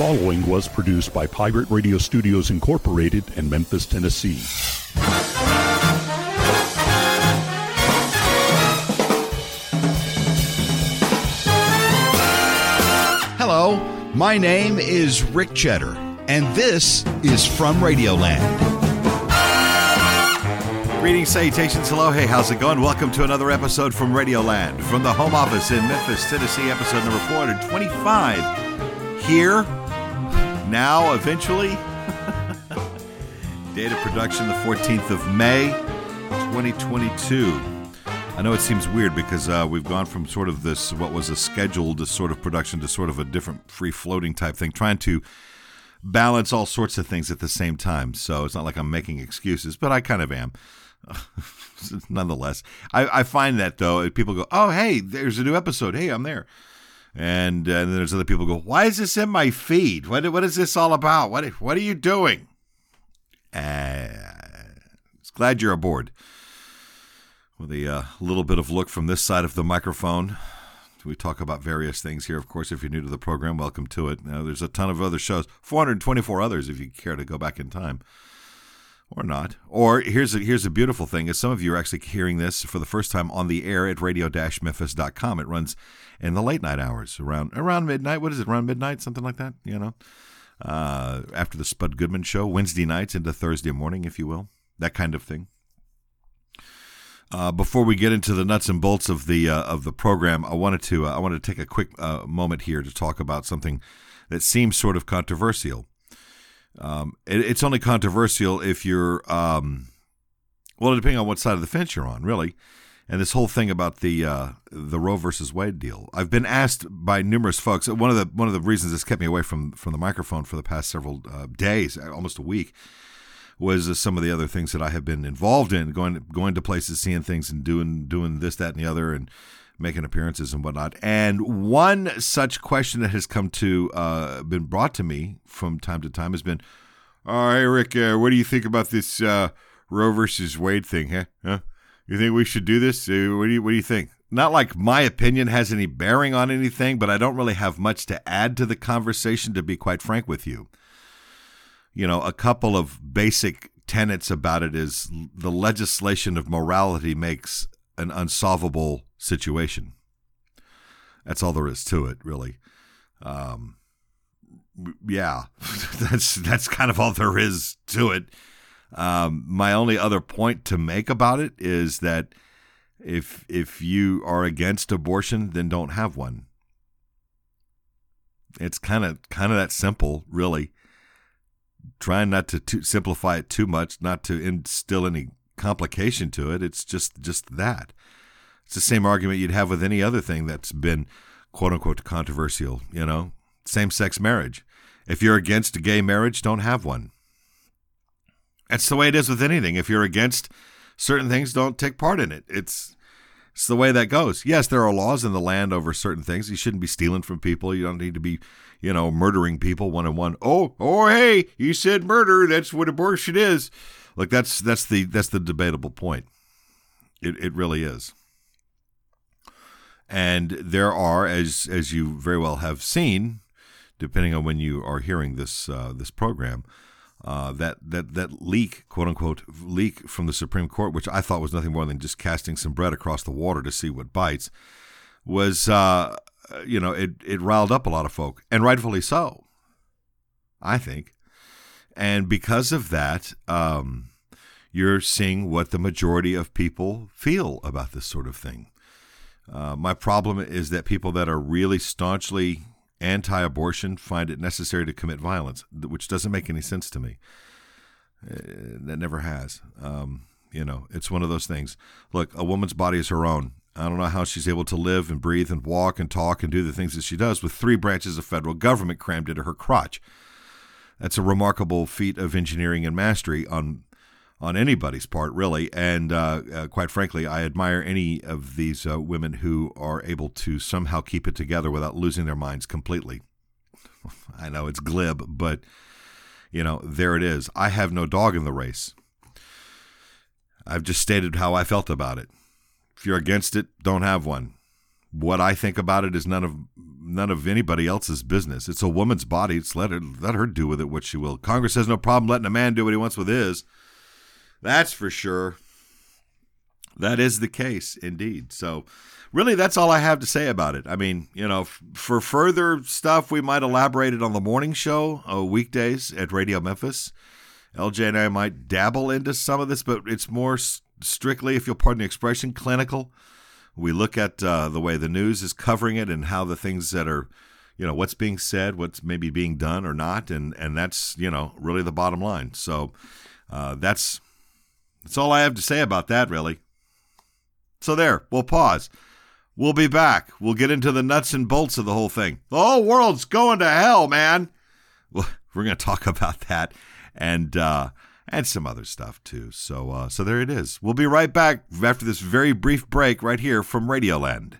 following was produced by Pirate Radio Studios Incorporated in Memphis, Tennessee. Hello, my name is Rick Cheddar, and this is From Radioland. Greetings, salutations, hello, hey, how's it going? Welcome to another episode from Radioland, from the home office in Memphis, Tennessee, episode number 425. Here, now, eventually. Date of production the 14th of May, 2022. I know it seems weird because uh, we've gone from sort of this, what was a scheduled sort of production to sort of a different free floating type thing, trying to balance all sorts of things at the same time. So it's not like I'm making excuses, but I kind of am. Nonetheless, I, I, find that though, people go, "Oh, hey, there's a new episode. Hey, I'm there," and, uh, and then there's other people go, "Why is this in my feed? What what is this all about? What what are you doing?" Uh, glad you're aboard with a uh, little bit of look from this side of the microphone. We talk about various things here. Of course, if you're new to the program, welcome to it. Now, there's a ton of other shows, 424 others if you care to go back in time, or not. Or here's a, here's a beautiful thing: is some of you are actually hearing this for the first time on the air at radio-memphis.com. It runs in the late night hours, around around midnight. What is it? Around midnight, something like that. You know, uh, after the Spud Goodman show, Wednesday nights into Thursday morning, if you will, that kind of thing. Uh, before we get into the nuts and bolts of the uh, of the program, I wanted to uh, I wanted to take a quick uh, moment here to talk about something that seems sort of controversial. Um, it, it's only controversial if you're um, well, depending on what side of the fence you're on, really. And this whole thing about the uh, the Roe versus Wade deal, I've been asked by numerous folks. One of the one of the reasons this kept me away from from the microphone for the past several uh, days, almost a week was uh, some of the other things that I have been involved in, going going to places, seeing things, and doing doing this, that, and the other, and making appearances and whatnot. And one such question that has come to uh, been brought to me from time to time has been, "All right, Rick, uh, what do you think about this uh, Roe versus Wade thing? Huh? huh? You think we should do this? Uh, what do you What do you think?" Not like my opinion has any bearing on anything, but I don't really have much to add to the conversation, to be quite frank with you you know, a couple of basic tenets about it is the legislation of morality makes an unsolvable situation. That's all there is to it, really. Um, yeah, that's that's kind of all there is to it. Um, my only other point to make about it is that if if you are against abortion, then don't have one. It's kind of kind of that simple, really trying not to too, simplify it too much, not to instill any complication to it. It's just just that. It's the same argument you'd have with any other thing that's been quote unquote controversial. You know, same sex marriage. If you're against gay marriage, don't have one. That's the way it is with anything. If you're against certain things, don't take part in it. It's it's the way that goes. Yes, there are laws in the land over certain things. You shouldn't be stealing from people. You don't need to be you know, murdering people one on one. Oh, oh, hey, you said murder. That's what abortion is. Like that's that's the that's the debatable point. It it really is. And there are, as as you very well have seen, depending on when you are hearing this uh, this program, uh, that that that leak, quote unquote, leak from the Supreme Court, which I thought was nothing more than just casting some bread across the water to see what bites, was uh, you know, it, it riled up a lot of folk, and rightfully so, I think. And because of that, um, you're seeing what the majority of people feel about this sort of thing. Uh, my problem is that people that are really staunchly anti abortion find it necessary to commit violence, which doesn't make any sense to me. Uh, that never has. Um, you know, it's one of those things. Look, a woman's body is her own. I don't know how she's able to live and breathe and walk and talk and do the things that she does with three branches of federal government crammed into her crotch. That's a remarkable feat of engineering and mastery on on anybody's part, really. And uh, uh, quite frankly, I admire any of these uh, women who are able to somehow keep it together without losing their minds completely. I know it's glib, but you know, there it is. I have no dog in the race. I've just stated how I felt about it. If you're against it, don't have one. What I think about it is none of none of anybody else's business. It's a woman's body. It's let her let her do with it what she will. Congress has no problem letting a man do what he wants with his. That's for sure. That is the case indeed. So, really, that's all I have to say about it. I mean, you know, f- for further stuff, we might elaborate it on the morning show, uh, weekdays at Radio Memphis. LJ and I might dabble into some of this, but it's more s- strictly, if you'll pardon the expression, clinical. We look at uh, the way the news is covering it and how the things that are, you know, what's being said, what's maybe being done or not, and and that's you know really the bottom line. So uh, that's that's all I have to say about that, really. So there, we'll pause. We'll be back. We'll get into the nuts and bolts of the whole thing. The whole world's going to hell, man. Well, we're going to talk about that and uh, and some other stuff too. So uh, so there it is. We'll be right back after this very brief break right here from Radioland.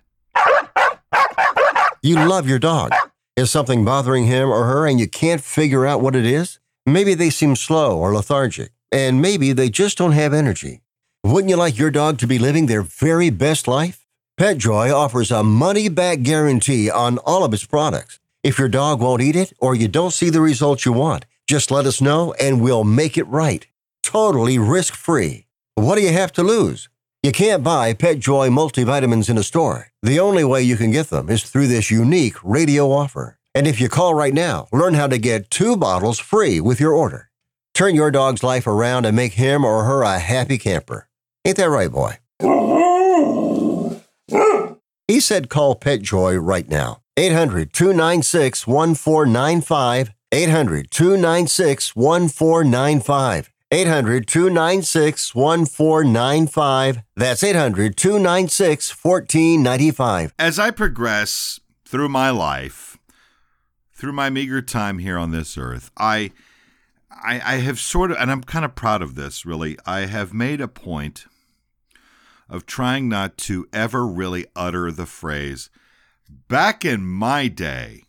You love your dog. Is something bothering him or her and you can't figure out what it is? Maybe they seem slow or lethargic, and maybe they just don't have energy. Wouldn't you like your dog to be living their very best life? PetJoy offers a money back guarantee on all of its products. If your dog won't eat it or you don't see the results you want, just let us know and we'll make it right. Totally risk free. What do you have to lose? You can't buy PetJoy multivitamins in a store. The only way you can get them is through this unique radio offer. And if you call right now, learn how to get two bottles free with your order. Turn your dog's life around and make him or her a happy camper. Ain't that right, boy? He said call PetJoy right now. 800 296 1495. 800 296 1495. 800 296 1495. That's 800 296 1495. As I progress through my life, through my meager time here on this earth, I, I, I have sort of, and I'm kind of proud of this. Really, I have made a point of trying not to ever really utter the phrase back in my day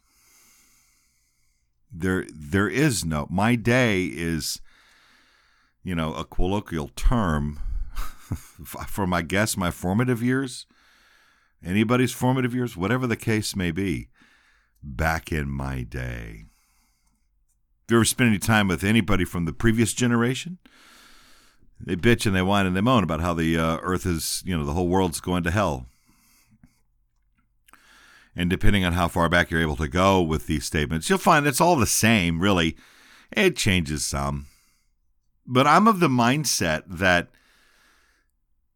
there there is no my day is you know a colloquial term from i guess my formative years anybody's formative years whatever the case may be back in my day you ever spend any time with anybody from the previous generation they bitch and they whine and they moan about how the uh, earth is, you know, the whole world's going to hell. And depending on how far back you're able to go with these statements, you'll find it's all the same, really. It changes some. But I'm of the mindset that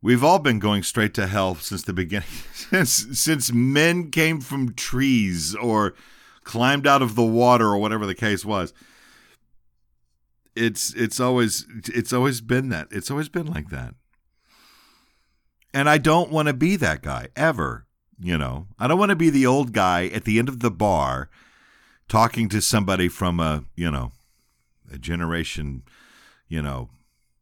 we've all been going straight to hell since the beginning, since, since men came from trees or climbed out of the water or whatever the case was it's it's always it's always been that. It's always been like that. And i don't want to be that guy ever you know? I don't want to be the old guy at the end of the bar talking to somebody from a you know a generation you know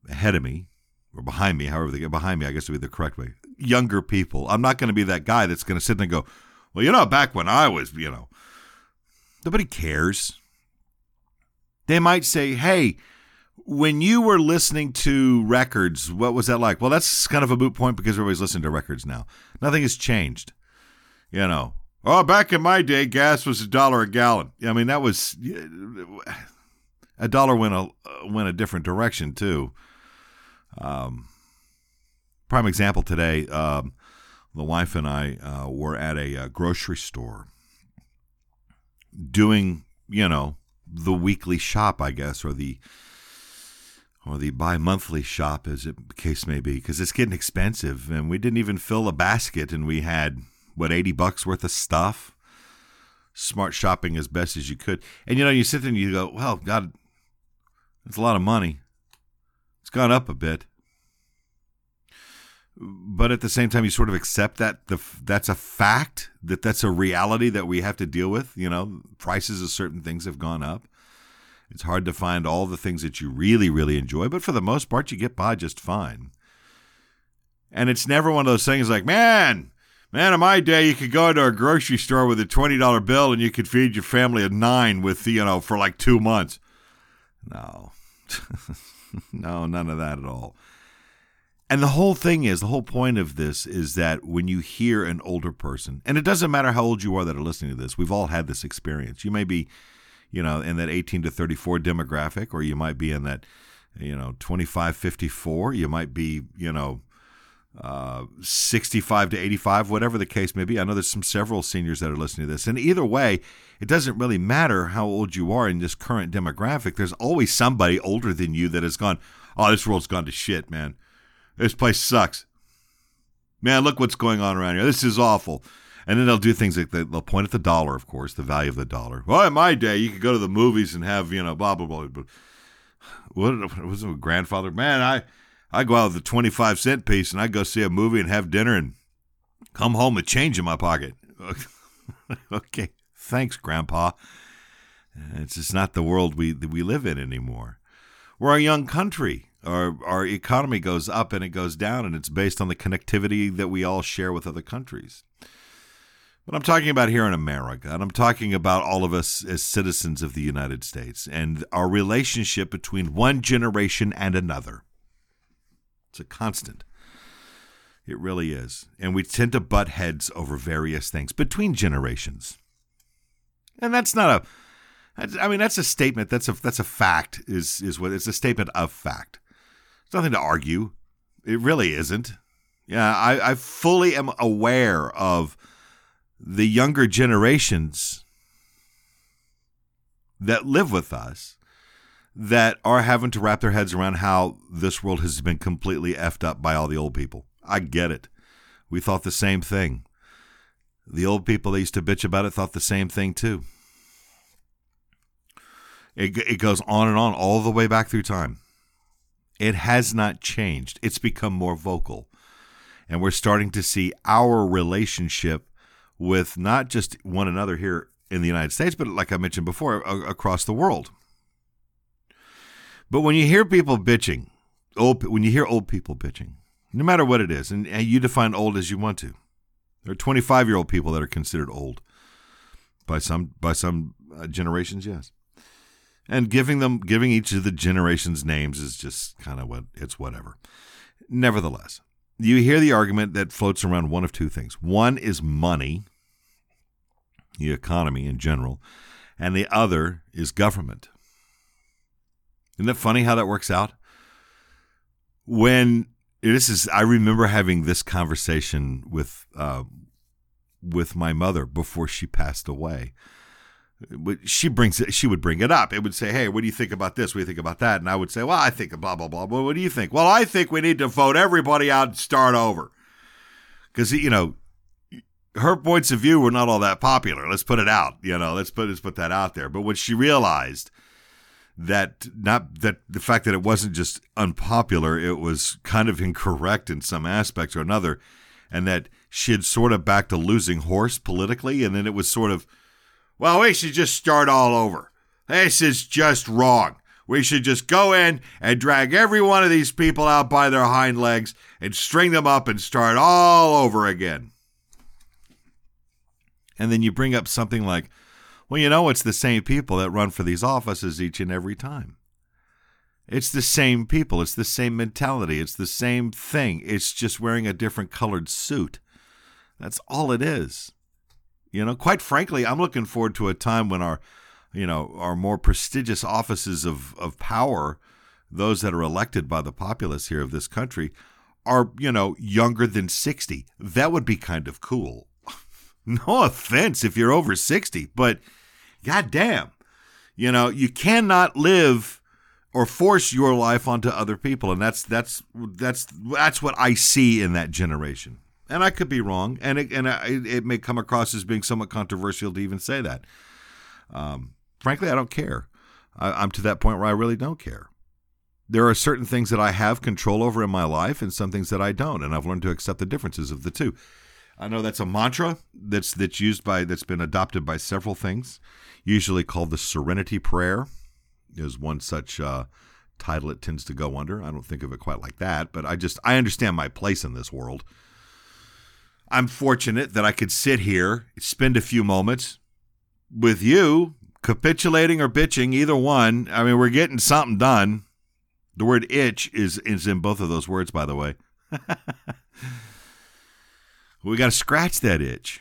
ahead of me or behind me however they get behind me i guess would be the correct way. Younger people. I'm not going to be that guy that's going to sit there and go well you know back when i was you know nobody cares they might say, hey, when you were listening to records, what was that like? Well, that's kind of a moot point because everybody's listening to records now. Nothing has changed. You know, oh, back in my day, gas was a dollar a gallon. I mean, that was a dollar went a went a different direction too. Um, prime example today, um, the wife and I uh, were at a, a grocery store doing, you know, the weekly shop, I guess, or the or the bi-monthly shop, as it the case may be, because it's getting expensive, and we didn't even fill a basket, and we had what eighty bucks worth of stuff. Smart shopping as best as you could, and you know, you sit there and you go, "Well, God, it's a lot of money. It's gone up a bit." But at the same time, you sort of accept that the that's a fact that that's a reality that we have to deal with. You know, prices of certain things have gone up. It's hard to find all the things that you really, really enjoy, but for the most part, you get by just fine. And it's never one of those things like, man, man, in my day, you could go into a grocery store with a $20 bill and you could feed your family of nine with, you know, for like two months. No, no, none of that at all. And the whole thing is, the whole point of this is that when you hear an older person, and it doesn't matter how old you are that are listening to this, we've all had this experience. You may be, you know, in that 18 to 34 demographic, or you might be in that, you know, 25, 54. You might be, you know, uh, 65 to 85, whatever the case may be. I know there's some several seniors that are listening to this. And either way, it doesn't really matter how old you are in this current demographic. There's always somebody older than you that has gone, oh, this world's gone to shit, man. This place sucks. Man, look what's going on around here. This is awful. And then they'll do things like they'll point at the dollar, of course, the value of the dollar. Well, in my day, you could go to the movies and have, you know, blah, blah, blah. But what was it, grandfather? Man, I, I go out with a 25 cent piece and I go see a movie and have dinner and come home with change in my pocket. okay. Thanks, Grandpa. It's just not the world we, we live in anymore. We're a young country our our economy goes up and it goes down, and it's based on the connectivity that we all share with other countries. But I'm talking about here in America, and I'm talking about all of us as citizens of the United States and our relationship between one generation and another. It's a constant. It really is. And we tend to butt heads over various things between generations. And that's not a I mean that's a statement that's a that's a fact is is what it's a statement of fact. Nothing to argue. It really isn't. Yeah, I, I fully am aware of the younger generations that live with us that are having to wrap their heads around how this world has been completely effed up by all the old people. I get it. We thought the same thing. The old people that used to bitch about it thought the same thing too. It, it goes on and on all the way back through time. It has not changed. It's become more vocal. And we're starting to see our relationship with not just one another here in the United States, but like I mentioned before, across the world. But when you hear people bitching, old, when you hear old people bitching, no matter what it is, and, and you define old as you want to, there are 25 year old people that are considered old by some by some uh, generations, yes and giving them giving each of the generations names is just kind of what it's whatever. Nevertheless, you hear the argument that floats around one of two things. One is money, the economy in general, and the other is government. Isn't it funny how that works out? When this is, I remember having this conversation with uh, with my mother before she passed away she brings it she would bring it up. It would say hey what do you think about this? What do you think about that? And i would say well i think blah blah blah. Well, what do you think? Well i think we need to vote everybody out and start over. Because you know her points of view were not all that popular. Let's put it out you know let's put let's put that out there. But when she realized that not that the fact that it wasn't just unpopular it was kind of incorrect in some aspects or another and that she had sort of backed a losing horse politically and then it was sort of well, we should just start all over. This is just wrong. We should just go in and drag every one of these people out by their hind legs and string them up and start all over again. And then you bring up something like, well, you know, it's the same people that run for these offices each and every time. It's the same people. It's the same mentality. It's the same thing. It's just wearing a different colored suit. That's all it is. You know, quite frankly, I'm looking forward to a time when our, you know, our more prestigious offices of, of power, those that are elected by the populace here of this country, are, you know, younger than 60. That would be kind of cool. no offense if you're over 60, but goddamn, you know, you cannot live or force your life onto other people and that's that's that's that's what I see in that generation and I could be wrong, and it, and I, it may come across as being somewhat controversial to even say that. Um, frankly, I don't care. I, I'm to that point where I really don't care. There are certain things that I have control over in my life, and some things that I don't, and I've learned to accept the differences of the two. I know that's a mantra that's that's used by that's been adopted by several things, usually called the Serenity Prayer, is one such uh, title it tends to go under. I don't think of it quite like that, but I just I understand my place in this world I'm fortunate that I could sit here, spend a few moments with you, capitulating or bitching, either one. I mean, we're getting something done. The word itch is, is in both of those words, by the way. we got to scratch that itch.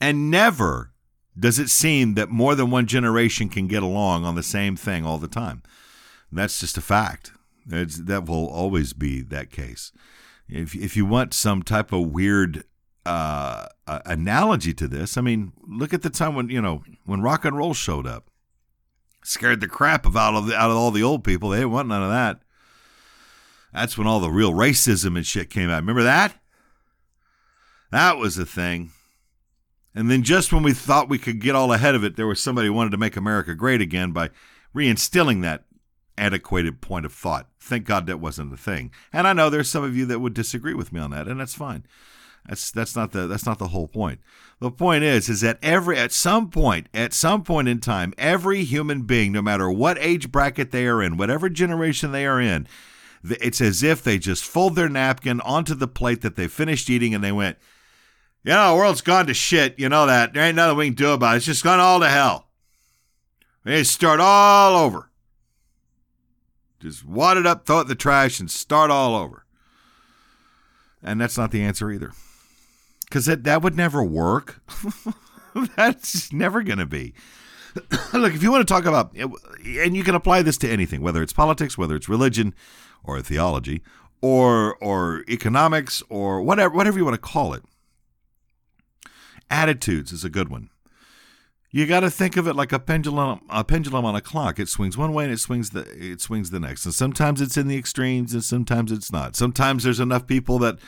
And never does it seem that more than one generation can get along on the same thing all the time. That's just a fact. It's, that will always be that case. If, if you want some type of weird uh, analogy to this, I mean, look at the time when you know when rock and roll showed up, scared the crap of out of the, out of all the old people. They didn't want none of that. That's when all the real racism and shit came out. Remember that? That was a thing. And then just when we thought we could get all ahead of it, there was somebody who wanted to make America great again by reinstilling that antiquated point of thought. Thank God that wasn't a thing. And I know there's some of you that would disagree with me on that, and that's fine. That's that's not the that's not the whole point. The point is is that every at some point at some point in time, every human being, no matter what age bracket they are in, whatever generation they are in, it's as if they just fold their napkin onto the plate that they finished eating and they went, you know, the world's gone to shit. You know that. There ain't nothing we can do about it. It's just gone all to hell. We need to start all over. Just wad it up, throw it in the trash, and start all over. And that's not the answer either. Because that, that would never work. that's never going to be. Look, if you want to talk about, and you can apply this to anything, whether it's politics, whether it's religion or theology, or or economics, or whatever whatever you want to call it Attitudes is a good one. You got to think of it like a pendulum, a pendulum on a clock. It swings one way and it swings the it swings the next. And sometimes it's in the extremes and sometimes it's not. Sometimes there's enough people that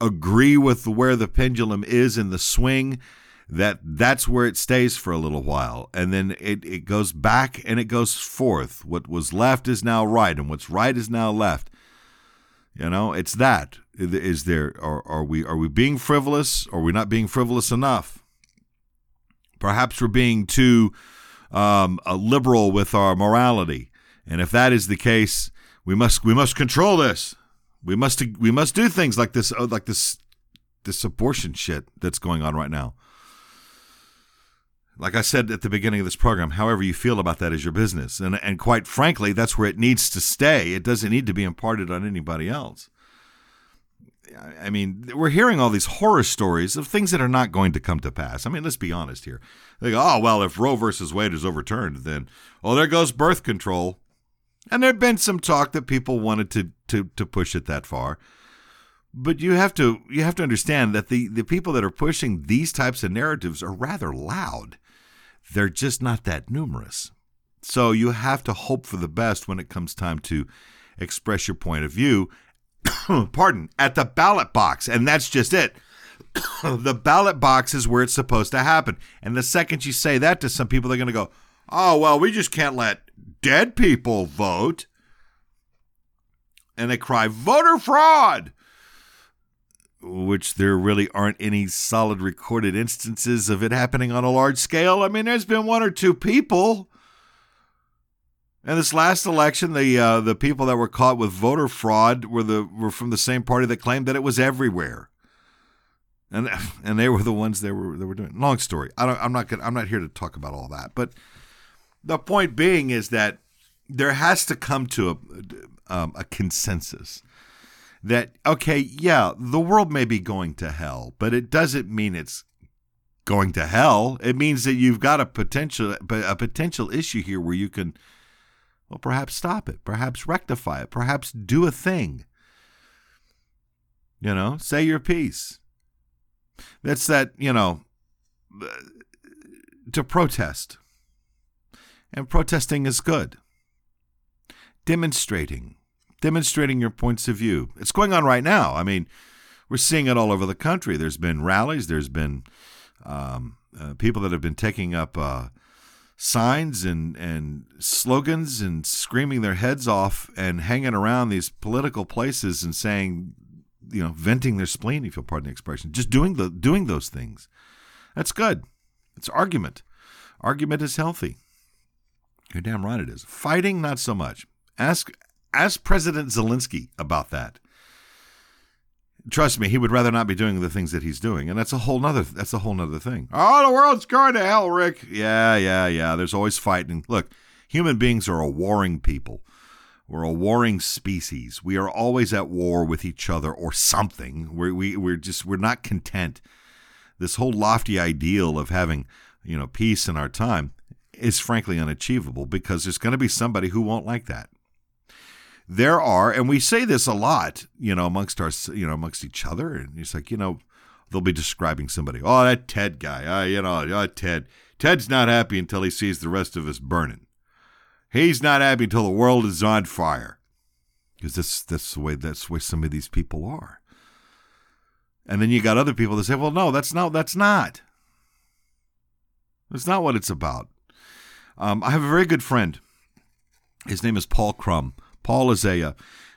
agree with where the pendulum is in the swing that that's where it stays for a little while and then it, it goes back and it goes forth what was left is now right and what's right is now left you know it's that is there are, are we are we being frivolous? Or are we not being frivolous enough? Perhaps we're being too um, uh, liberal with our morality, and if that is the case, we must we must control this. We must we must do things like this uh, like this this abortion shit that's going on right now. Like I said at the beginning of this program, however you feel about that is your business. And and quite frankly, that's where it needs to stay. It doesn't need to be imparted on anybody else. I mean, we're hearing all these horror stories of things that are not going to come to pass. I mean, let's be honest here. They go, oh, well, if Roe versus Wade is overturned, then, oh, there goes birth control. And there had been some talk that people wanted to, to, to push it that far. But you have to you have to understand that the, the people that are pushing these types of narratives are rather loud. They're just not that numerous. So you have to hope for the best when it comes time to express your point of view pardon, at the ballot box. And that's just it. the ballot box is where it's supposed to happen. And the second you say that to some people, they're going to go, oh, well, we just can't let dead people vote. And they cry, voter fraud, which there really aren't any solid recorded instances of it happening on a large scale. I mean, there's been one or two people and this last election, the uh, the people that were caught with voter fraud were the were from the same party that claimed that it was everywhere, and and they were the ones that were that were doing. Long story. I don't. I'm not. Gonna, I'm not here to talk about all that. But the point being is that there has to come to a um, a consensus that okay, yeah, the world may be going to hell, but it doesn't mean it's going to hell. It means that you've got a potential a potential issue here where you can well, perhaps stop it, perhaps rectify it, perhaps do a thing. You know, say your piece. That's that, you know, to protest. And protesting is good. Demonstrating, demonstrating your points of view. It's going on right now. I mean, we're seeing it all over the country. There's been rallies, there's been um, uh, people that have been taking up uh, signs and, and slogans and screaming their heads off and hanging around these political places and saying, you know, venting their spleen, if you'll pardon the expression, just doing the doing those things. That's good. It's argument. Argument is healthy. You're damn right it is. Fighting, not so much. Ask ask President Zelensky about that trust me, he would rather not be doing the things that he's doing, and that's a whole nother that's a whole nother thing. Oh, the world's going to hell, Rick. Yeah, yeah, yeah. There's always fighting. Look, human beings are a warring people. We're a warring species. We are always at war with each other or something. We're, we, we're just, we're not content. This whole lofty ideal of having, you know, peace in our time is frankly unachievable because there's going to be somebody who won't like that. There are, and we say this a lot, you know, amongst our, you know, amongst each other. And it's like, you know, they'll be describing somebody. Oh, that Ted guy. Uh, you know, oh, Ted. Ted's not happy until he sees the rest of us burning. He's not happy until the world is on fire. Because that's, that's the way that's the way some of these people are. And then you got other people that say, well, no, that's not that's not. That's not what it's about. Um, I have a very good friend. His name is Paul Crum. Paul is a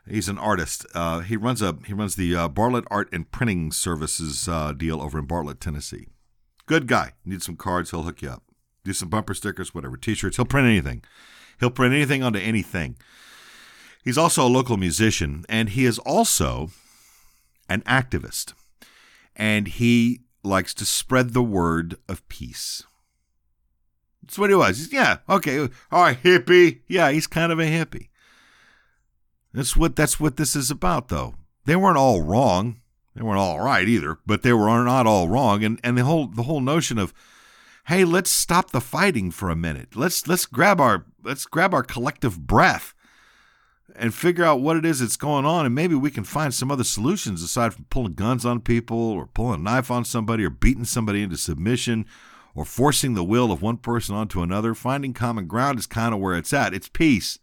he's an artist. Uh, he runs a he runs the uh, Bartlett Art and Printing Services uh, deal over in Bartlett, Tennessee. Good guy. Need some cards? He'll hook you up. Do some bumper stickers, whatever, T-shirts. He'll print anything. He'll print anything onto anything. He's also a local musician, and he is also an activist. And he likes to spread the word of peace. That's what he was. Yeah, okay, all right, hippie. Yeah, he's kind of a hippie. That's what that's what this is about, though. They weren't all wrong. They weren't all right either, but they were not all wrong. And and the whole the whole notion of, hey, let's stop the fighting for a minute. Let's let's grab our let's grab our collective breath and figure out what it is that's going on, and maybe we can find some other solutions aside from pulling guns on people or pulling a knife on somebody or beating somebody into submission or forcing the will of one person onto another. Finding common ground is kind of where it's at. It's peace.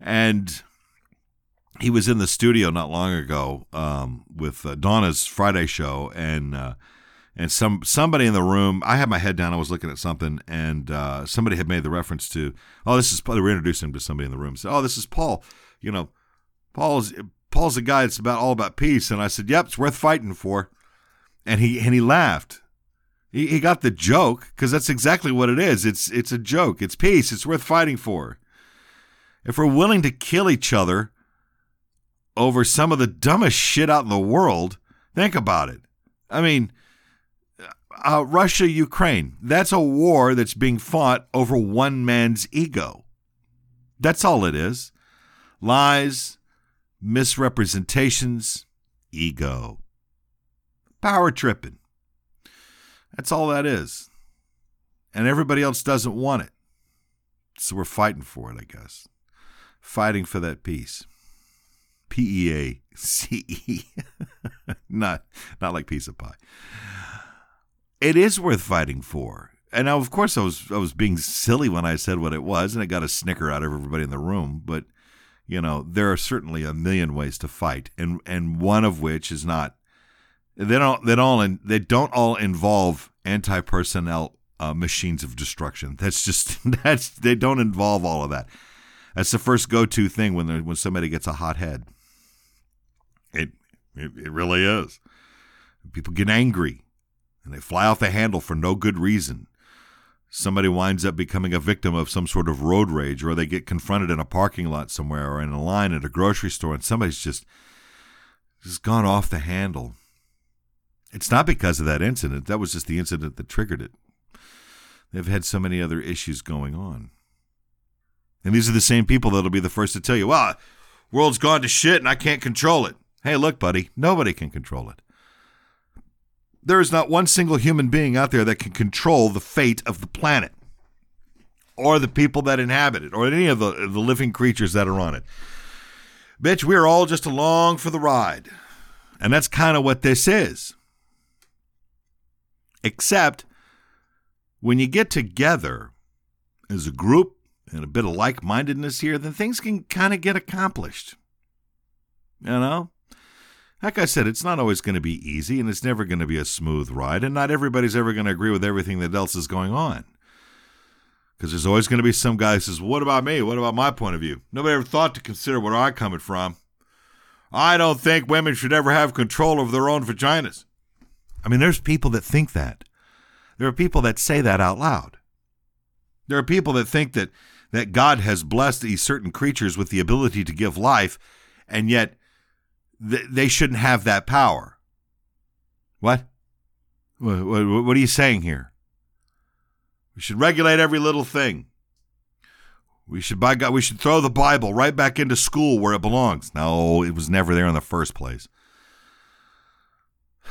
And he was in the studio not long ago um, with uh, Donna's Friday show, and uh, and some somebody in the room. I had my head down. I was looking at something, and uh, somebody had made the reference to, "Oh, this is." They were introducing him to somebody in the room. Said, "Oh, this is Paul." You know, Paul's Paul's a guy that's about all about peace. And I said, "Yep, it's worth fighting for." And he and he laughed. He, he got the joke because that's exactly what it is. It's it's a joke. It's peace. It's worth fighting for. If we're willing to kill each other over some of the dumbest shit out in the world, think about it. I mean, uh, Russia Ukraine, that's a war that's being fought over one man's ego. That's all it is. Lies, misrepresentations, ego. Power tripping. That's all that is. And everybody else doesn't want it. So we're fighting for it, I guess. Fighting for that peace. P E A C E. Not not like piece of pie. It is worth fighting for. And now of course I was I was being silly when I said what it was and it got a snicker out of everybody in the room, but you know, there are certainly a million ways to fight and and one of which is not they don't they don't they don't all involve anti-personnel uh, machines of destruction. That's just that's they don't involve all of that. That's the first go-to thing when when somebody gets a hot head. It, it really is. People get angry and they fly off the handle for no good reason. Somebody winds up becoming a victim of some sort of road rage, or they get confronted in a parking lot somewhere or in a line at a grocery store, and somebody's just just gone off the handle. It's not because of that incident. That was just the incident that triggered it. They've had so many other issues going on. And these are the same people that'll be the first to tell you, well, world's gone to shit and I can't control it. Hey, look, buddy, nobody can control it. There is not one single human being out there that can control the fate of the planet or the people that inhabit it or any of the, the living creatures that are on it. Bitch, we're all just along for the ride. And that's kind of what this is. Except when you get together as a group and a bit of like mindedness here, then things can kind of get accomplished. You know? Like I said, it's not always going to be easy and it's never going to be a smooth ride, and not everybody's ever going to agree with everything that else is going on. Because there's always going to be some guy who says, What about me? What about my point of view? Nobody ever thought to consider where I'm coming from. I don't think women should ever have control over their own vaginas. I mean, there's people that think that. There are people that say that out loud. There are people that think that, that God has blessed these certain creatures with the ability to give life, and yet th- they shouldn't have that power. What? what? What are you saying here? We should regulate every little thing. We should by God, we should throw the Bible right back into school where it belongs. No, it was never there in the first place.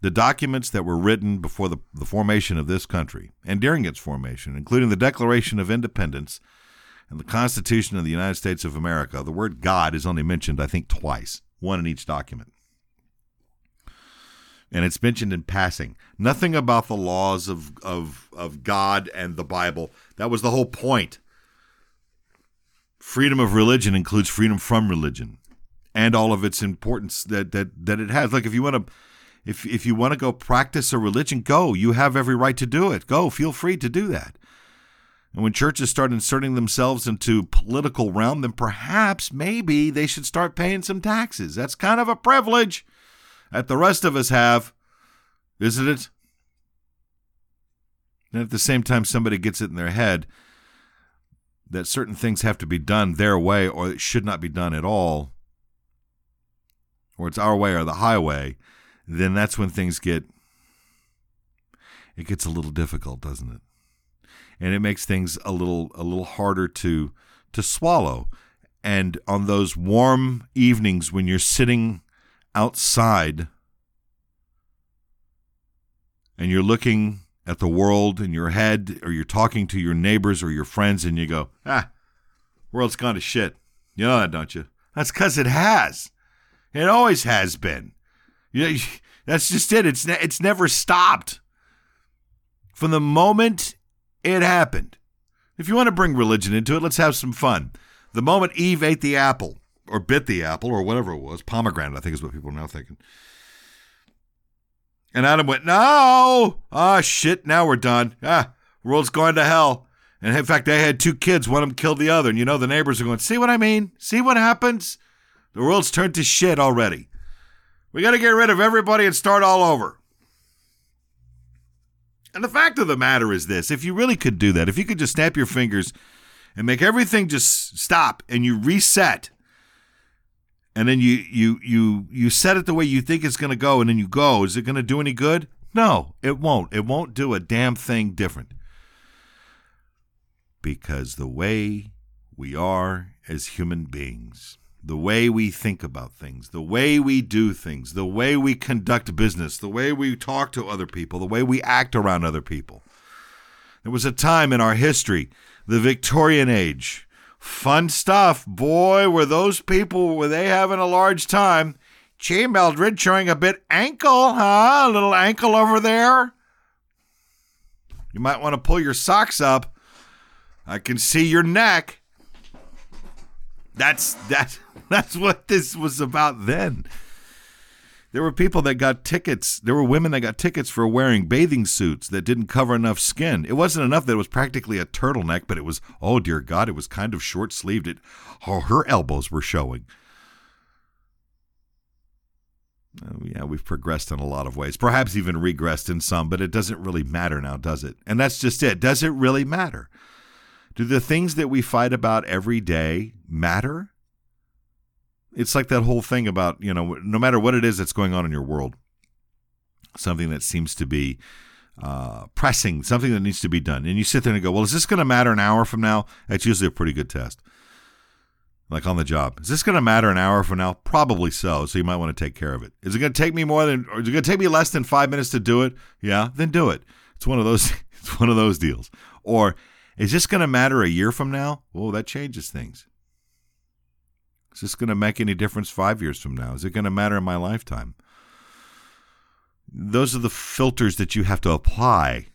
The documents that were written before the, the formation of this country and during its formation, including the Declaration of Independence and the Constitution of the United States of America, the word God is only mentioned, I think, twice, one in each document. And it's mentioned in passing. Nothing about the laws of, of, of God and the Bible. That was the whole point. Freedom of religion includes freedom from religion and all of its importance that, that, that it has. Like if you want to if if you want to go practice a religion, go. You have every right to do it. Go. Feel free to do that. And when churches start inserting themselves into political realm, then perhaps maybe they should start paying some taxes. That's kind of a privilege that the rest of us have, isn't it? And at the same time, somebody gets it in their head that certain things have to be done their way or it should not be done at all, or it's our way or the highway then that's when things get it gets a little difficult, doesn't it? And it makes things a little a little harder to to swallow. And on those warm evenings when you're sitting outside and you're looking at the world in your head or you're talking to your neighbors or your friends and you go, "Ah, world's gone to shit." You know that, don't you? That's cuz it has. It always has been. Know, that's just it. It's ne- it's never stopped. From the moment it happened. If you want to bring religion into it, let's have some fun. The moment Eve ate the apple, or bit the apple, or whatever it was, pomegranate, I think is what people are now thinking. And Adam went, No! Ah, shit, now we're done. Ah, world's going to hell. And in fact, they had two kids. One of them killed the other. And you know, the neighbors are going, See what I mean? See what happens? The world's turned to shit already. We got to get rid of everybody and start all over. And the fact of the matter is this if you really could do that, if you could just snap your fingers and make everything just stop and you reset, and then you you you you set it the way you think it's going to go and then you go is it going to do any good? No it won't. It won't do a damn thing different. Because the way we are as human beings the way we think about things, the way we do things, the way we conduct business, the way we talk to other people, the way we act around other people. There was a time in our history, the Victorian age. Fun stuff. Boy, were those people, were they having a large time. Gee, Mildred, showing a bit ankle, huh? A little ankle over there. You might want to pull your socks up. I can see your neck. That's that that's what this was about then. There were people that got tickets. There were women that got tickets for wearing bathing suits that didn't cover enough skin. It wasn't enough that it was practically a turtleneck, but it was, oh dear God, it was kind of short sleeved. It, oh, her elbows were showing. Oh, yeah, we've progressed in a lot of ways, perhaps even regressed in some, but it doesn't really matter now, does it? And that's just it. Does it really matter? Do the things that we fight about every day matter? It's like that whole thing about, you know, no matter what it is that's going on in your world, something that seems to be uh, pressing, something that needs to be done. And you sit there and go, well, is this going to matter an hour from now? That's usually a pretty good test. Like on the job. Is this going to matter an hour from now? Probably so. So you might want to take care of it. Is it going to take me more than, or is it going to take me less than five minutes to do it? Yeah, then do it. It's one of those, it's one of those deals. Or is this going to matter a year from now? Well, that changes things. Is this going to make any difference five years from now? Is it going to matter in my lifetime? Those are the filters that you have to apply.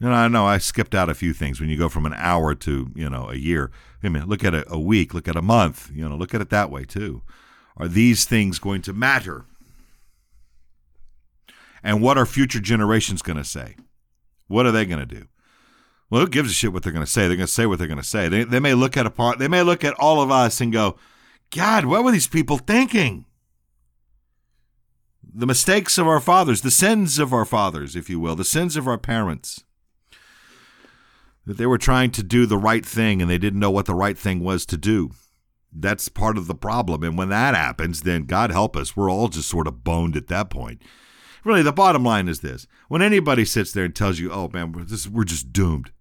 And I know I skipped out a few things when you go from an hour to, you know, a year. I mean, look at a, a week, look at a month, you know, look at it that way too. Are these things going to matter? And what are future generations going to say? What are they going to do? Well, who gives a shit what they're going to say? They're going to say what they're going to say. They, they may look at a part, they may look at all of us and go, God, what were these people thinking? The mistakes of our fathers, the sins of our fathers, if you will, the sins of our parents. That they were trying to do the right thing and they didn't know what the right thing was to do. That's part of the problem. And when that happens, then God help us, we're all just sort of boned at that point. Really, the bottom line is this when anybody sits there and tells you, oh man, we're, this, we're just doomed,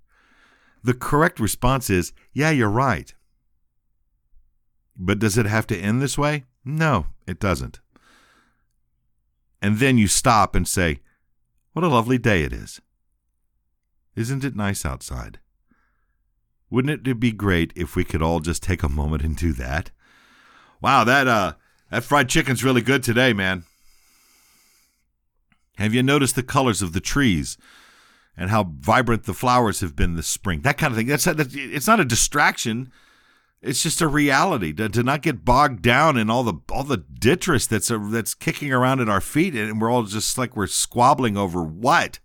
the correct response is, yeah, you're right. But does it have to end this way? No, it doesn't. And then you stop and say, what a lovely day it is. Isn't it nice outside? Wouldn't it be great if we could all just take a moment and do that? Wow, that uh that fried chicken's really good today, man. Have you noticed the colors of the trees and how vibrant the flowers have been this spring? That kind of thing. That's, that's it's not a distraction. It's just a reality to, to not get bogged down in all the all the detritus that's uh, that's kicking around at our feet, and we're all just like we're squabbling over what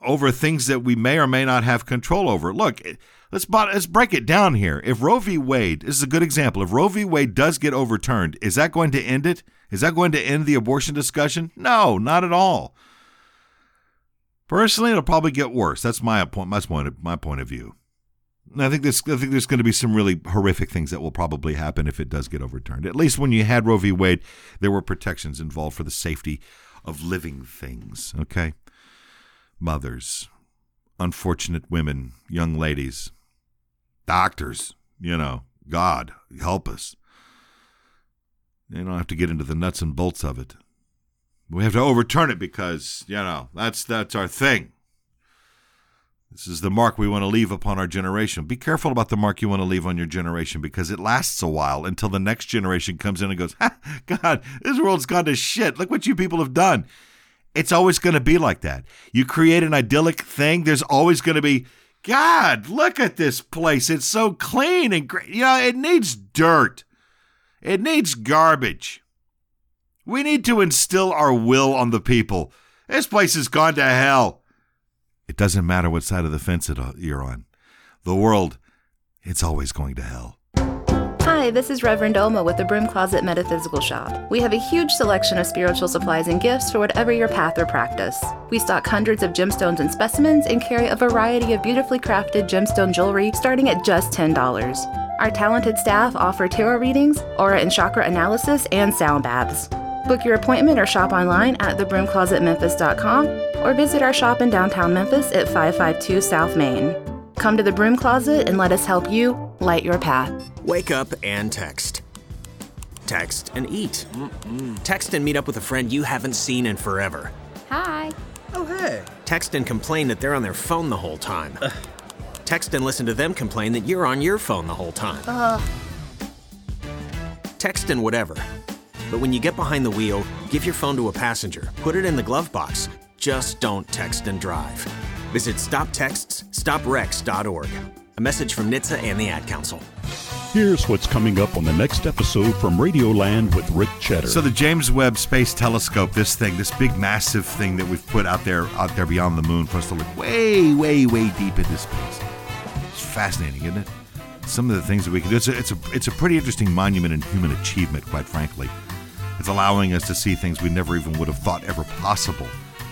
over things that we may or may not have control over. Look, let's let's break it down here. If Roe v. Wade this is a good example. If Roe v. Wade does get overturned, is that going to end it? Is that going to end the abortion discussion? No, not at all. Personally, it'll probably get worse. That's my point. My point. My point of view. I think this. I think there's going to be some really horrific things that will probably happen if it does get overturned. At least when you had Roe v. Wade, there were protections involved for the safety of living things. Okay, mothers, unfortunate women, young ladies, doctors. You know, God help us. They don't have to get into the nuts and bolts of it. We have to overturn it because you know that's that's our thing. This is the mark we want to leave upon our generation. Be careful about the mark you want to leave on your generation because it lasts a while until the next generation comes in and goes, God, this world's gone to shit. Look what you people have done. It's always going to be like that. You create an idyllic thing, there's always going to be, God, look at this place. It's so clean and great. You know, it needs dirt, it needs garbage. We need to instill our will on the people. This place has gone to hell. It doesn't matter what side of the fence it, uh, you're on. The world, it's always going to hell. Hi, this is Reverend Oma with the Broom Closet Metaphysical Shop. We have a huge selection of spiritual supplies and gifts for whatever your path or practice. We stock hundreds of gemstones and specimens and carry a variety of beautifully crafted gemstone jewelry starting at just $10. Our talented staff offer tarot readings, aura and chakra analysis, and sound baths. Book your appointment or shop online at thebroomclosetmemphis.com or visit our shop in downtown Memphis at 552 South Main. Come to the Broom Closet and let us help you light your path. Wake up and text. Text and eat. Mm-mm. Text and meet up with a friend you haven't seen in forever. Hi. Oh, hey. Text and complain that they're on their phone the whole time. Ugh. Text and listen to them complain that you're on your phone the whole time. Uh. Text and whatever. But when you get behind the wheel, give your phone to a passenger, put it in the glove box. Just don't text and drive. Visit stoptextsstopwrecks.org. A message from NHTSA and the Ad Council. Here's what's coming up on the next episode from Radioland with Rick Cheddar. So the James Webb Space Telescope, this thing, this big massive thing that we've put out there out there beyond the moon for us to look way, way, way deep into space. It's fascinating, isn't it? Some of the things that we can do. It's a, it's a, it's a pretty interesting monument in human achievement, quite frankly. It's allowing us to see things we never even would have thought ever possible.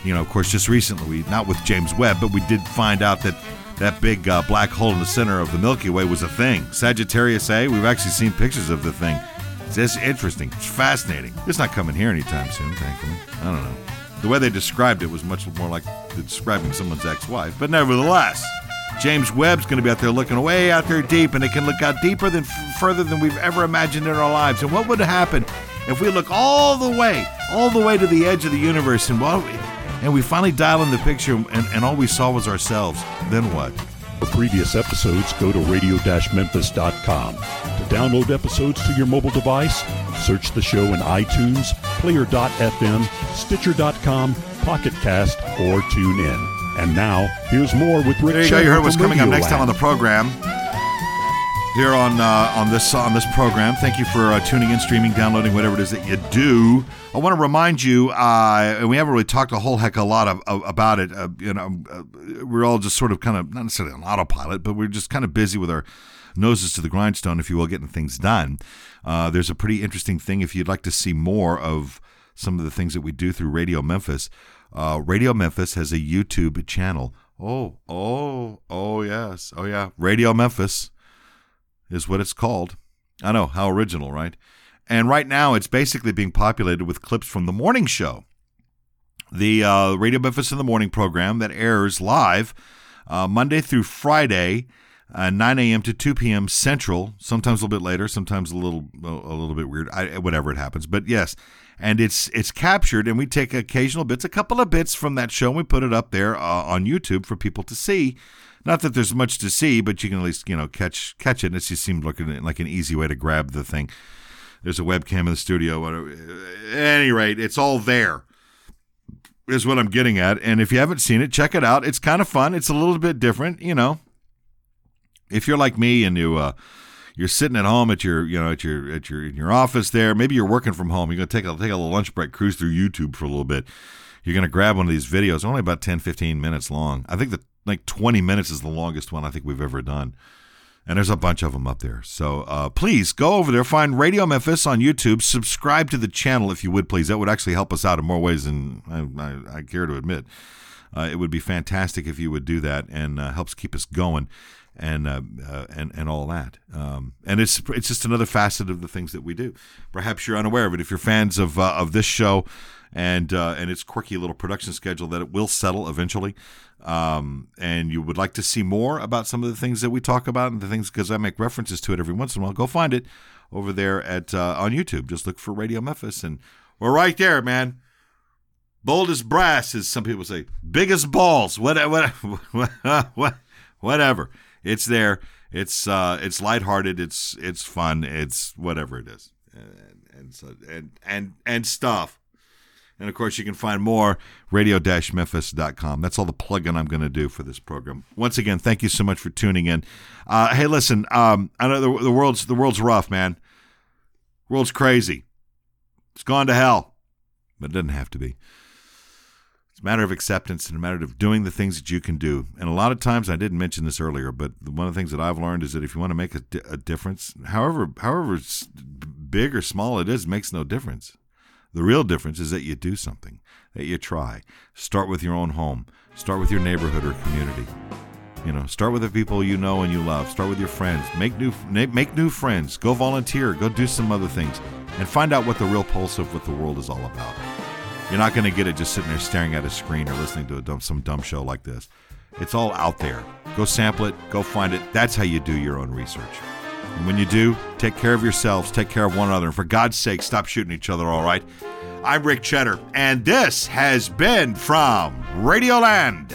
You know, of course, just recently, we not with James Webb, but we did find out that that big uh, black hole in the center of the Milky Way was a thing. Sagittarius A, we've actually seen pictures of the thing. It's, it's interesting. It's fascinating. It's not coming here anytime soon, thankfully. I don't know. The way they described it was much more like describing someone's ex-wife, but nevertheless, James Webb's going to be out there looking way out there deep, and it can look out deeper than further than we've ever imagined in our lives. And what would happen if we look all the way, all the way to the edge of the universe, and well, and we finally dial in the picture, and, and all we saw was ourselves, then what? For previous episodes, go to radio-memphis.com. To download episodes to your mobile device, search the show in iTunes, Player.fm, Stitcher.com, Pocket Cast, or TuneIn. And now, here's more with Rick. There you go. You heard what's coming up next time on the program here on uh, on this on this program. Thank you for uh, tuning in, streaming, downloading, whatever it is that you do. I want to remind you, uh, and we haven't really talked a whole heck of a lot of, of, about it. Uh, you know, uh, we're all just sort of kind of not necessarily on autopilot, but we're just kind of busy with our noses to the grindstone, if you will, getting things done. Uh, there's a pretty interesting thing if you'd like to see more of some of the things that we do through Radio Memphis. Radio Memphis has a YouTube channel. Oh, oh, oh, yes. Oh, yeah. Radio Memphis is what it's called. I know, how original, right? And right now it's basically being populated with clips from the morning show. The uh, Radio Memphis in the Morning program that airs live uh, Monday through Friday, uh, 9 a.m. to 2 p.m. Central. Sometimes a little bit later, sometimes a little a little bit weird. I, whatever it happens, but yes, and it's it's captured, and we take occasional bits, a couple of bits from that show, and we put it up there uh, on YouTube for people to see. Not that there's much to see, but you can at least you know catch catch it. It just seemed like an, like an easy way to grab the thing. There's a webcam in the studio. At any rate, it's all there. Is what I'm getting at. And if you haven't seen it, check it out. It's kind of fun. It's a little bit different, you know. If you're like me and you uh, you're sitting at home at your you know at your at your in your office there, maybe you're working from home. You're gonna take a take a little lunch break, cruise through YouTube for a little bit. You're gonna grab one of these videos, only about 10, 15 minutes long. I think that like 20 minutes is the longest one I think we've ever done and there's a bunch of them up there. So uh, please go over there, find Radio Memphis on YouTube, subscribe to the channel if you would, please. That would actually help us out in more ways than I, I, I care to admit. Uh, it would be fantastic if you would do that, and uh, helps keep us going, and uh, uh, and and all that. Um, and it's it's just another facet of the things that we do. Perhaps you're unaware of it. If you're fans of uh, of this show and uh, and its quirky little production schedule that it will settle eventually. Um, and you would like to see more about some of the things that we talk about and the things because I make references to it every once in a while. Go find it over there at on YouTube. Just look for Radio Memphis, and we're right there, man. Bold as brass, as some people say. Big as balls. What, what, whatever. It's there. It's uh, it's lighthearted. It's it's fun. It's whatever it is, and and so, and and and stuff. And of course, you can find more radio-memphis.com. That's all the plugging I'm going to do for this program. Once again, thank you so much for tuning in. Uh, hey, listen, um, I know the, the world's the world's rough, man. The world's crazy. It's gone to hell, but it doesn't have to be. A matter of acceptance and a matter of doing the things that you can do. And a lot of times, I didn't mention this earlier, but one of the things that I've learned is that if you want to make a, a difference, however however big or small it is, makes no difference. The real difference is that you do something, that you try. Start with your own home, start with your neighborhood or community. You know, start with the people you know and you love. Start with your friends. Make new make new friends. Go volunteer. Go do some other things, and find out what the real pulse of what the world is all about. You're not going to get it just sitting there staring at a screen or listening to dumb, some dumb show like this. It's all out there. Go sample it. Go find it. That's how you do your own research. And when you do, take care of yourselves, take care of one another, and for God's sake, stop shooting each other, all right? I'm Rick Cheddar, and this has been from Radioland.